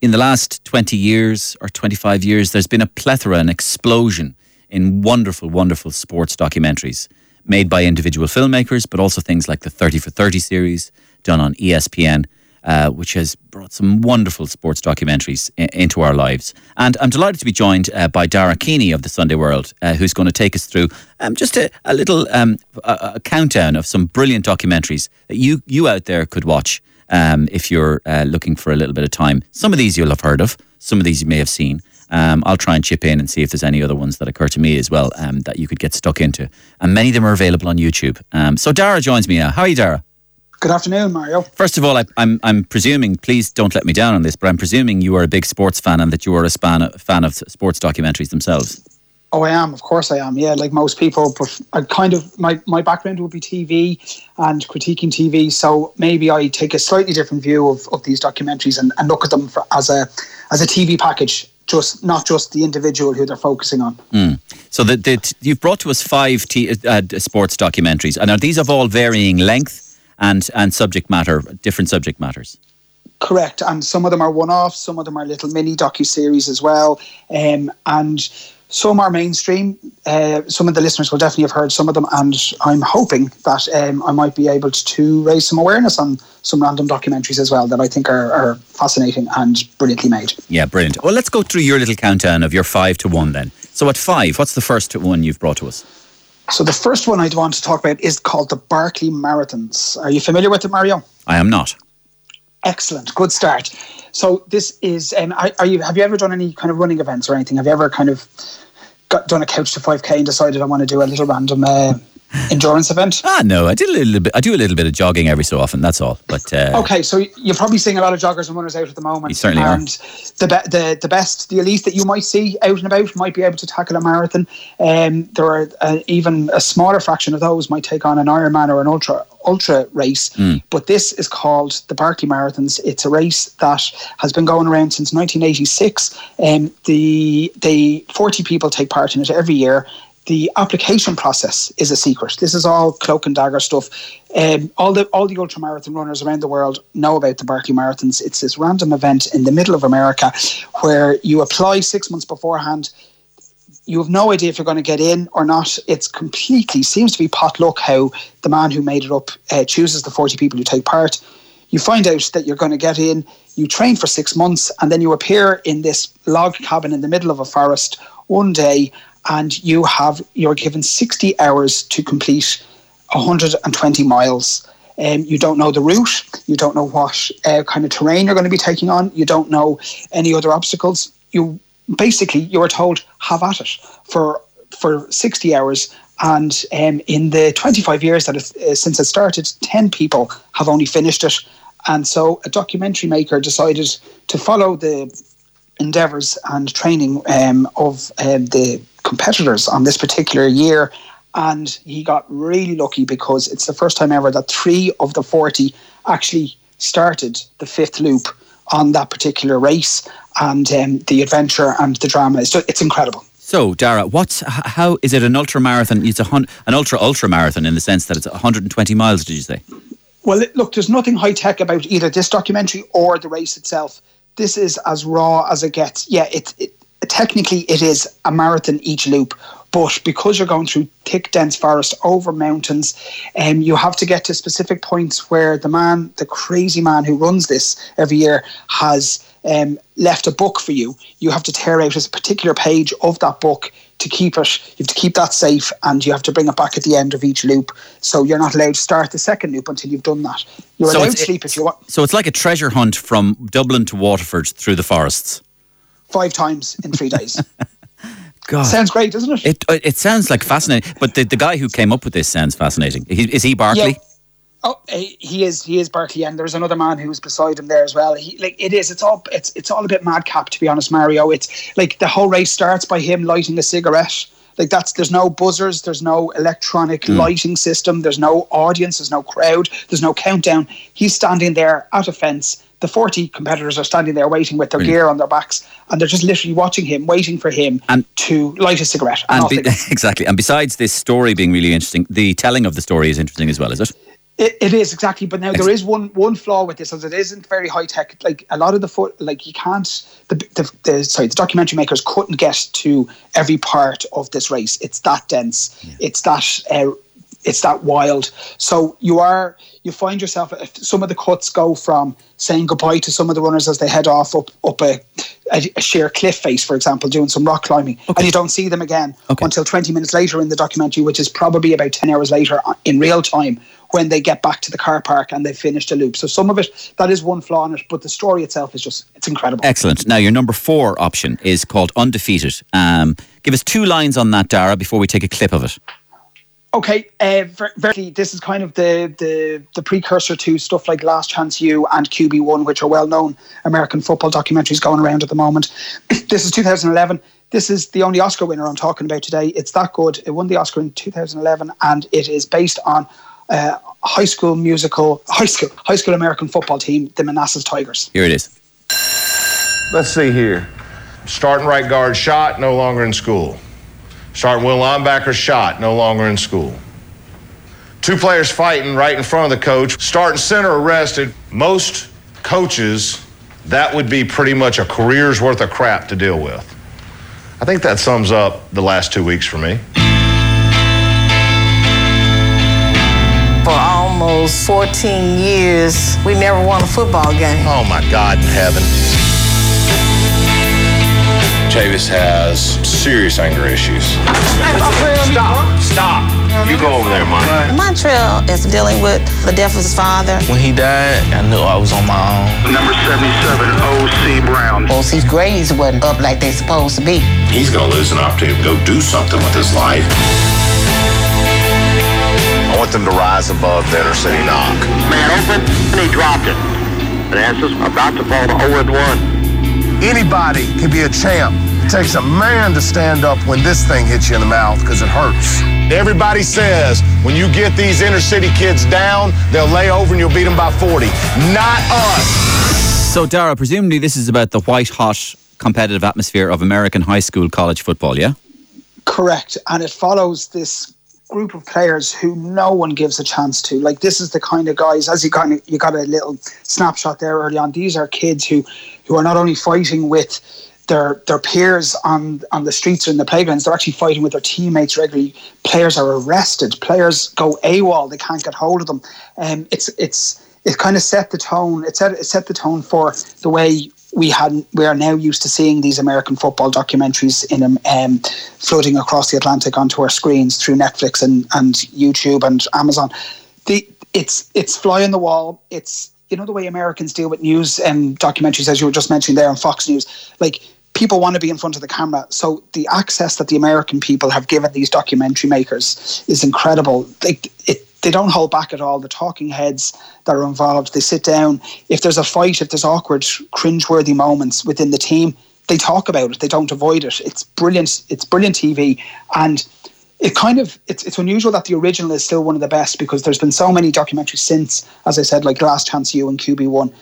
in the last 20 years or 25 years, there's been a plethora, an explosion in wonderful, wonderful sports documentaries made by individual filmmakers, but also things like the 30 for 30 series done on ESPN. Uh, which has brought some wonderful sports documentaries I- into our lives. And I'm delighted to be joined uh, by Daragh Keany of the Sunday World, uh, who's going to take us through um, just a, a little um, a, a countdown of some brilliant documentaries that you you out there could watch um, if you're uh, looking for a little bit of time. Some of these you'll have heard of, some of these you may have seen. Um, I'll try and chip in and see if there's any other ones that occur to me as well um, that you could get stuck into. And many of them are available on YouTube. Um, so Daragh joins me now. How are you, Daragh? Good afternoon, Mario. First of all, I, I'm I'm presuming. Please don't let me down on this, but I'm presuming you are a big sports fan and that you are a span, fan of sports documentaries themselves. Oh, I am. Of course, I am. Yeah, like most people, but I kind of my my background would be TV and critiquing TV. So maybe I take a slightly different view of, of these documentaries and, and look at them for, as a as a TV package, just not just the individual who they're focusing on. Mm. So that, the, you've brought to us five t- uh, sports documentaries, and are these of all varying length and and subject matter, different subject matters? Correct, and some of them are one-off, some of them are little mini docu series as well, um, and some are mainstream. Uh, some of the listeners will definitely have heard some of them, and I'm hoping that um, I might be able to raise some awareness on some random documentaries as well that I think are, are fascinating and brilliantly made. Yeah, brilliant. Well, let's go through your little countdown of your five to one then. So at five, what's the first one you've brought to us? So the first one I'd want to talk about is called the Barkley Marathons. Are you familiar with it, Mario? I am not. Excellent, good start. So this is, um, are you? Have you ever done any kind of running events or anything? Have you ever kind of got done a couch to five k and decided I want to do a little random uh, endurance event? Ah, no, I did a little bit. I do a little bit of jogging every so often. That's all. But uh, okay, so you're probably seeing a lot of joggers and runners out at the moment. You certainly and are. the be- the the best, the elite that you might see out and about might be able to tackle a marathon. Um, there are uh, even a smaller fraction of those might take on an Ironman or an ultra ultra race. Mm. But this is called the Barkley Marathons. It's a race that has been going around since 1986. Um, the the 40 people take part in it every year the application process is a secret. This is all cloak and dagger stuff. Um, all the all the ultramarathon runners around the world know about the Barkley Marathons. It's this random event in the middle of America where you apply six months beforehand. You have no idea if you're going to get in or not. It's completely seems to be pot luck how the man who made it up uh, chooses the 40 people who take part. You find out that you're going to get in. You train for six months, and then you appear in this log cabin in the middle of a forest one day and you have you're given 60 hours to complete 120 miles. Um, you don't know the route. You don't know what uh, kind of terrain you're going to be taking on. You don't know any other obstacles. You basically you are told have at it for for 60 hours. And um, in the 25 years that it, uh, since it started, 10 people have only finished it. And so a documentary maker decided to follow the endeavours and training um, of um, the competitors on this particular year. And he got really lucky because it's the first time ever that three of the 40 actually started the fifth loop on that particular race. And um, the adventure and the drama just, it's incredible. So, Daragh, what's how is it an ultra marathon? It's a hun, an ultra ultra marathon in the sense that it's 120 miles. Did you say? Well, look, there's nothing high tech about either this documentary or the race itself. This is as raw as it gets. Yeah, it, it technically it is a marathon each loop, but because you're going through thick, dense forest over mountains, um, you have to get to specific points where the man, the crazy man who runs this every year, has um, left a book for you. You have to tear out a particular page of that book to keep it. You have to keep that safe, and you have to bring it back at the end of each loop. So you're not allowed to start the second loop until you've done that. You're So allowed to sleep if you want So it's like a treasure hunt from Dublin to Waterford through the forests. five times in three days. God, Sounds great, doesn't it? it uh, it sounds like fascinating. But the, the guy who came up with this sounds fascinating. He, is he Barkley? Yeah. Oh, he is. He is Barkley, and there's another man who's beside him there as well. He like it is. It's all. It's it's all a bit madcap, to be honest, Mario. It's like the whole race starts by him lighting a cigarette. Like that's there's no buzzers, there's no electronic hmm. lighting system, there's no audience, there's no crowd, there's no countdown. He's standing there at a fence. The 40 competitors are standing there waiting with their Brilliant. gear on their backs, and they're just literally watching him, waiting for him And- to light a cigarette. And, And be, exactly. And besides this story being really interesting, the telling of the story is interesting as well, is it? It, it is exactly, but now there is one one flaw with this, as it isn't very high tech. Like a lot of the foot, like you can't. The, the, the sorry, the documentary makers couldn't get to every part of this race. It's that dense. Yeah. It's that. Uh, it's that wild. So you are you find yourself some of the cuts go from saying goodbye to some of the runners as they head off up up a, a, a sheer cliff face, for example, doing some rock climbing, okay. and you don't see them again okay. until 20 minutes later in the documentary, which is probably about 10 hours later uh, in real time when they get back to the car park and they've finished a loop. So some of it that is one flaw in it, but the story itself is just it's incredible. Excellent. Now your number four option is called Undefeated. Um, give us two lines on that, Daragh, before we take a clip of it. Okay, uh, very, this is kind of the, the the precursor to stuff like Last Chance U and QB One, which are well known American football documentaries going around at the moment. this is 2011. This is the only Oscar winner I'm talking about today. It's that good. It won the Oscar in 2011, and it is based on uh, high school musical, high school, high school American football team, the Manassas Tigers. Here it is. Let's see here. Starting right guard shot, no longer in school. Starting will linebacker shot, no longer in school. Two players fighting right in front of the coach. Starting center arrested. Most coaches, that would be pretty much a career's worth of crap to deal with. I think that sums up the last two weeks for me. For almost 14 years, we never won a football game. Oh my God in heaven. Chavis has serious anger issues. Stop. Stop. You go over there, Mike. Montrell is dealing with the death of his father. When he died, I knew I was on my own. Number 77, O.C. Brown. O.C.'s grades wasn't up like they supposed to be. He's going to lose an opportunity to go do something with his life. I want them to rise above the inner city knock. Man open, and he dropped it. And as about to fall to 0 1. Anybody can be a champ. It takes a man to stand up when this thing hits you in the mouth because it hurts. Everybody says when you get these inner city kids down, they'll lay over and you'll beat them by 40. Not us. So, Daragh, presumably this is about the white hot competitive atmosphere of American high school college football, yeah? Correct. And it follows this group of players who no one gives a chance to. Like this is the kind of guys, as you kind of you got a little snapshot there early on. These are kids who who are not only fighting with their their peers on on the streets or in the playgrounds, they're actually fighting with their teammates regularly. Players are arrested. Players go AWOL. They can't get hold of them. Um, it's it's it kind of set the tone. It set it set the tone for the way we had we are now used to seeing these American football documentaries in um, um, floating across the Atlantic onto our screens through Netflix and, and YouTube and Amazon. The it's it's fly on the wall. It's you know the way Americans deal with news and documentaries, as you were just mentioning there on Fox News. Like people want to be in front of the camera, so the access that the American people have given these documentary makers is incredible. Like it they don't hold back at all. The talking heads that are involved, they sit down. If there's a fight, if there's awkward, cringe-worthy moments within the team, they talk about it. They don't avoid it. It's brilliant. It's brilliant TV, and it kind of it's it's unusual that the original is still one of the best because there's been so many documentaries since, as I said, like Last Chance U and QB One,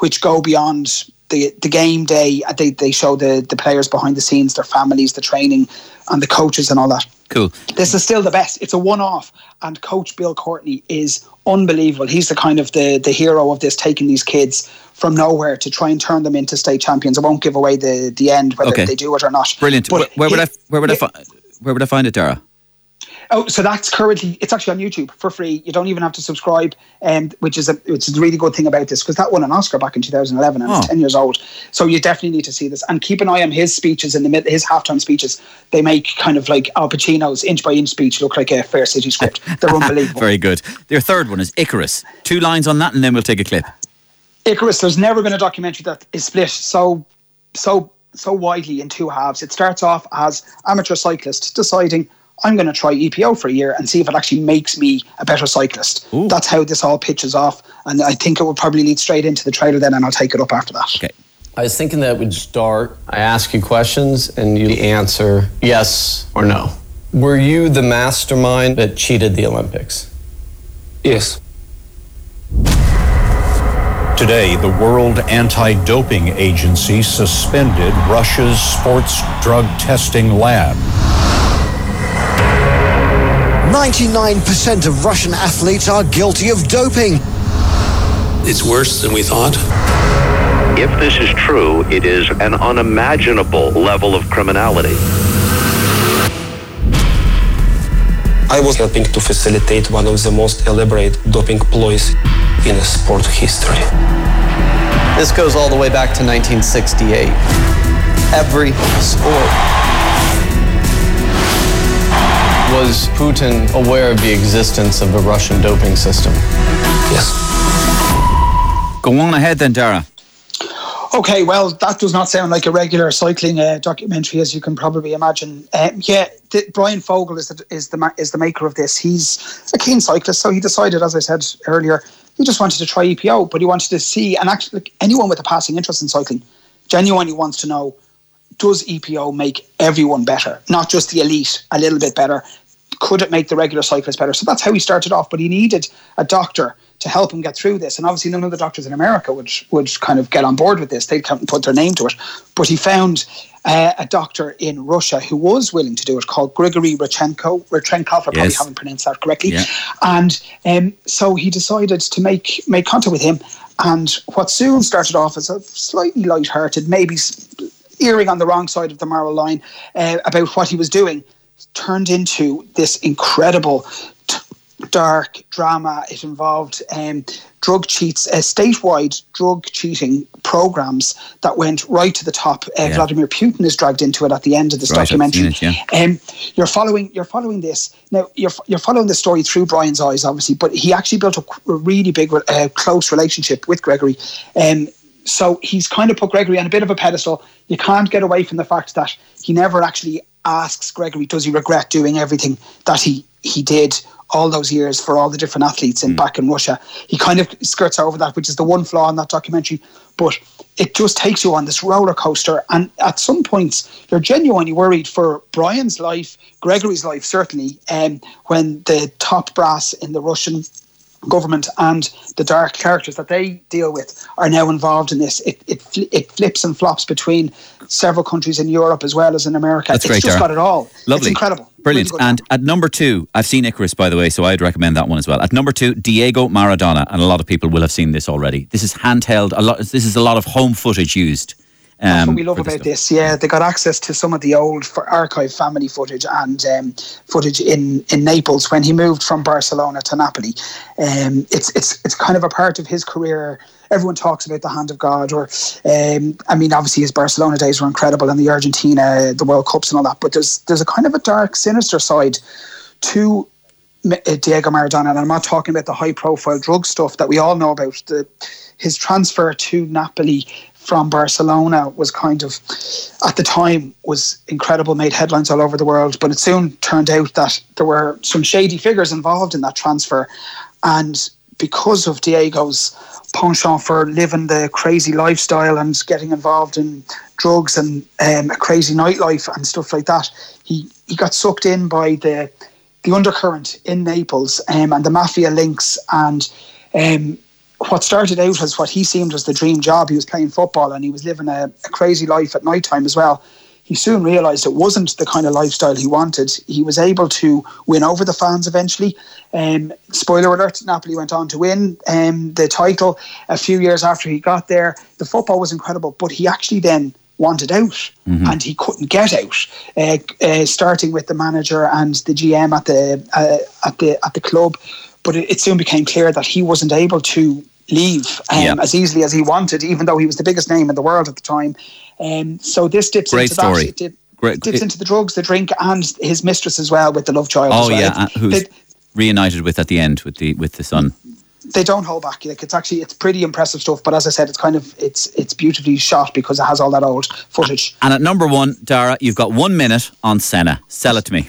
which go beyond the the game day. Uh, they they show the the players behind the scenes, their families, the training, and the coaches and all that. Cool. This is still the best. It's a one-off, and Coach Bill Courtney is unbelievable. He's the kind of the the hero of this, taking these kids from nowhere to try and turn them into state champions. I won't give away the the end whether okay. they do it or not. Brilliant. But where, where would I where would I fi- where would I find it, Daragh? Oh, so that's currently it's actually on YouTube for free. You don't even have to subscribe, and um, which is a which is a really good thing about this because that won an Oscar back in 2011 and oh. it's 10 years old. So you definitely need to see this and keep an eye on his speeches in the mid his halftime speeches. They make kind of like Al Pacino's inch by inch speech look like a Fair City script. They're unbelievable. Very good. Their third one is Icarus. Two lines on that, and then we'll take a clip. Icarus. There's never been a documentary that is split so so so widely in two halves. It starts off as amateur cyclist deciding I'm going to try EPO for a year and see if it actually makes me a better cyclist. Ooh. That's how this all pitches off. And I think it will probably lead straight into the trailer then, and I'll take it up after that. Okay. I was thinking that would start. I ask you questions and you answer yes or no. Were you the mastermind that cheated the Olympics? Yes. Today, the World Anti Doping Agency suspended Russia's sports drug testing lab. 99% of Russian athletes are guilty of doping. It's worse than we thought. If this is true, it is an unimaginable level of criminality. I was helping to facilitate one of the most elaborate doping ploys in sport history. This goes all the way back to 1968. Every sport. Was Putin aware of the existence of the Russian doping system? Yes. Go on ahead then, Daragh. Okay, well, that does not sound like a regular cycling uh, documentary, as you can probably imagine. Um, yeah, the, Bryan Fogel is the is the is the maker of this. He's a keen cyclist, so he decided, as I said earlier, he just wanted to try EPO, but he wanted to see, and actually, like, anyone with a passing interest in cycling genuinely wants to know: Does EPO make everyone better, not just the elite, a little bit better? Could it make the regular cyclist better? So that's how he started off. But he needed a doctor to help him get through this. And obviously, none of the doctors in America would would kind of get on board with this. They'd come and put their name to it. But he found uh, a doctor in Russia who was willing to do it, called Grigory Rachenko. Rodchenkov, I probably Yes. haven't pronounced that correctly. Yeah. And um, so he decided to make make contact with him. And what soon started off as a slightly light-hearted, maybe earring on the wrong side of the moral line uh, about what he was doing, turned into this incredible t- dark drama. It involved um, drug cheats, uh, statewide drug cheating programs that went right to the top. Uh, Yeah. Vladimir Putin is dragged into it at the end of this Right, documentary. it, yeah. Um, you're following. You're following this now. You're you're following the story through Bryan's eyes, obviously, but he actually built a, a really big, uh, close relationship with Gregory. Um, so he's kind of put Gregory on a bit of a pedestal. You can't get away from the fact that he never actually asks Gregory, does he regret doing everything that he he did all those years for all the different athletes in back in Russia. He kind of skirts over that, which is the one flaw in that documentary. But it just takes you on this roller coaster, and at some points you're genuinely worried for Bryan's life, Gregory's life, certainly, um, when the top brass in the Russian government and the dark characters that they deal with are now involved in this. It it, it flips and flops between several countries in Europe as well as in America. That's it's great, just Daragh. got it all. Lovely. It's incredible. Brilliant. Really and at number two, I've seen Icarus, by the way, so I'd recommend that one as well. At number two, Diego Maradona, and a lot of people will have seen this already. This is handheld. A lot. This is a lot of home footage used. That's um, what we love about this. Yeah, they got access to some of the old archive family footage and um, footage in, in Naples when he moved from Barcelona to Napoli. Um, it's it's it's kind of a part of his career. Everyone talks about the hand of God, or um, I mean, obviously his Barcelona days were incredible, and the Argentina, the World Cups, and all that. But there's there's a kind of a dark, sinister side to uh, Diego Maradona, and I'm not talking about the high-profile drug stuff that we all know about. The his transfer to Napoli from Barcelona was kind of, at the time, was incredible, made headlines all over the world. But it soon turned out that there were some shady figures involved in that transfer, and because of Diego's penchant for living the crazy lifestyle and getting involved in drugs and um, a crazy nightlife and stuff like that, he he got sucked in by the the undercurrent in Naples um, and the mafia links and um, what started out as what he seemed as the dream job. He was playing football and he was living a, a crazy life at night time as well. He soon realised it wasn't the kind of lifestyle he wanted. He was able to win over the fans eventually. Um, spoiler alert: Napoli went on to win um, the title a few years after he got there. The football was incredible, but he actually then wanted out and he couldn't get out. Uh, uh, starting with the manager and the GM at the uh, at the at the club, but it, it soon became clear that he wasn't able to leave um, Yeah. as easily as he wanted, even though he was the biggest name in the world at the time. Um, so this dips Great into story. that. It dip- Great- dips it- into the drugs, the drink, and his mistress as well with the love child. Oh as well. yeah, uh, who's They- reunited with at the end with the with the son. they don't hold back. Like it's actually it's pretty impressive stuff. But as I said, it's kind of it's it's beautifully shot because it has all that old footage. And at number one, Daragh, you've got one minute on Senna. Sell it to me.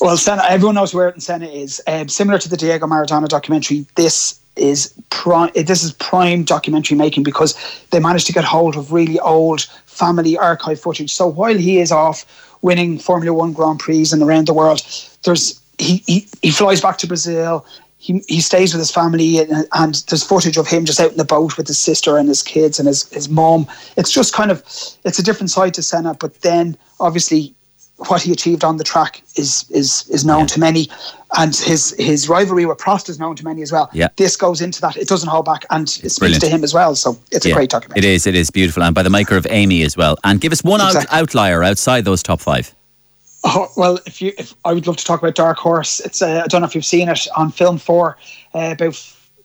Well, Senna, everyone knows where Senna is. Um, similar to the Diego Maradona documentary, this is prime. This is prime documentary making because they managed to get hold of really old family archive footage. So while he is off winning Formula One Grand Prix and around the world, there's he he, he flies back to Brazil. He, he stays with his family and, and there's footage of him just out in the boat with his sister and his kids and his, his mom. It's just kind of it's a different side to Senna, but then obviously what he achieved on the track is is is known yeah. to many, and his his rivalry with Prost is known to many as well. Yeah. This goes into that. It doesn't hold back, and it's it speaks brilliant. to him as well. So it's yeah. a great documentary. It is. It is beautiful, and by the maker of Amy as well. And give us one exactly. out, outlier outside those top five. Oh, well, if you, if I would love to talk about Dark Horse. It's uh, I don't know if you've seen it on Film Four uh, about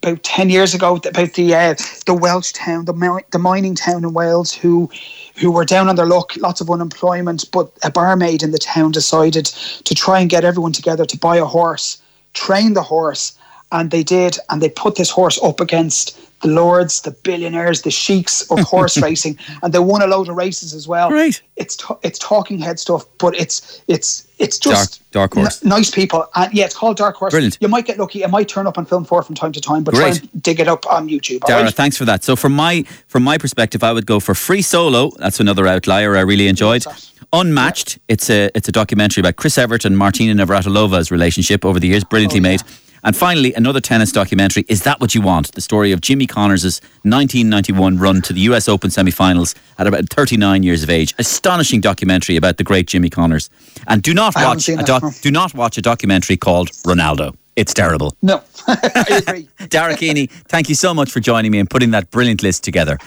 about ten years ago about the uh, the Welsh town, the the mining town in Wales, who who were down on their luck, lots of unemployment, but a barmaid in the town decided to try and get everyone together to buy a horse, train the horse, and they did, and they put this horse up against the lords, the billionaires, the sheiks of horse racing, and they won a load of races as well. Great. It's t- it's talking head stuff, but it's it's it's just dark, dark horse. N- nice people, and yeah, it's called Dark Horse. Brilliant. You might get lucky; it might turn up on Film Four from time to time, but Great. try and dig it up on YouTube. Daragh, right? thanks for that. So, from my from my perspective, I would go for Free Solo. That's another outlier I really enjoyed. Unmatched. Yeah. It's a it's a documentary about Chris Evert and Martina Navratilova's relationship over the years, brilliantly oh, yeah. made. And finally, another tennis documentary. Is that what you want? The story of Jimmy Connors' 1991 run to the US Open semi-finals at about 39 years of age. Astonishing documentary about the great Jimmy Connors. And do not watch a doc- do not watch a documentary called Ronaldo. It's terrible. No, I agree. Thank you so much for joining me and putting that brilliant list together.